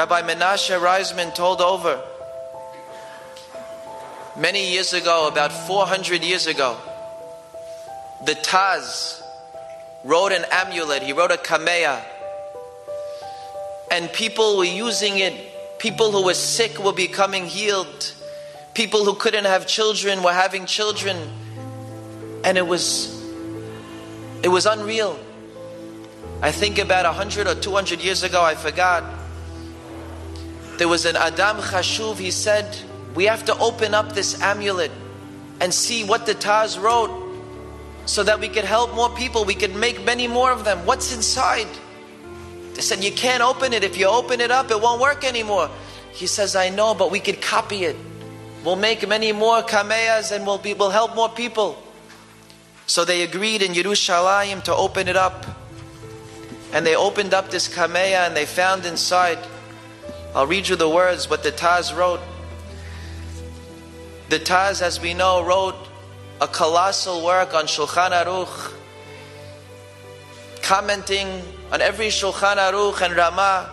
Rabbi Menashe Reisman told over many years ago, about 400 years ago, the Taz wrote an amulet, he wrote a kameya, and people were using it. People who were sick were becoming healed. People who couldn't have children were having children. And it was it was unreal. I think about 100 or 200 years ago, I forgot. There was an Adam Chashuv, he said, we have to open up this amulet and see what the Taz wrote so that we could help more people. We could make many more of them. What's inside? They said, You can't open it. If you open it up, it won't work anymore. He says, I know, but we could copy it. We'll make many more kameyas and we'll, be, we'll help more people. So they agreed in Yerushalayim to open it up. And they opened up this kameya and they found inside. I'll read you the words, what the Taz wrote. The Taz, as we know, wrote a colossal work on Shulchan Aruch, commenting on every Shulchan Aruch and Ramah.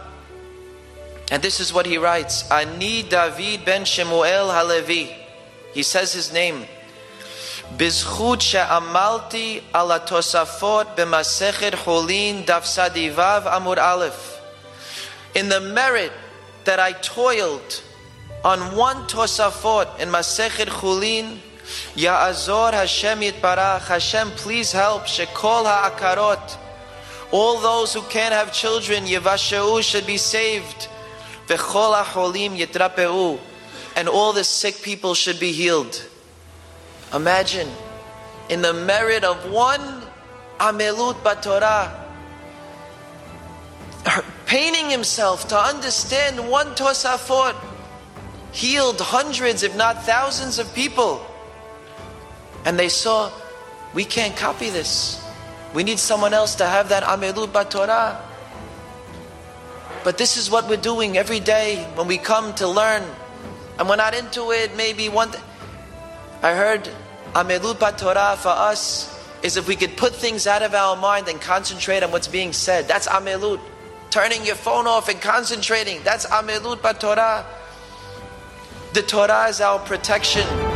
And this is what he writes Ani David ben Shemuel Halevi. He says his name. בזכות שעמלתי על התוספות במסכת חולין דף סדיבב עמוד א' In the merit that I toiled on one tosafot in Masechet Chulin, Ya'azor Hashem Yitbarach, Hashem please help, Shekol Ha'akarot, all those who can't have children, Yevasheu should be saved, V'chol HaCholim Yitrapeu, and all the sick people should be healed. Imagine, in the merit of one Amelut Batorah, painting himself to understand one Tosafot, healed hundreds, if not thousands of people. And they saw, we can't copy this. We need someone else to have that Amelut Batorah. But this is what we're doing every day when we come to learn. And we're not into it, maybe one. Th- I heard Amelut Torah for us is if we could put things out of our mind and concentrate on what's being said. That's Amelut. Turning your phone off and concentrating. That's Amelut Torah. The Torah is our protection.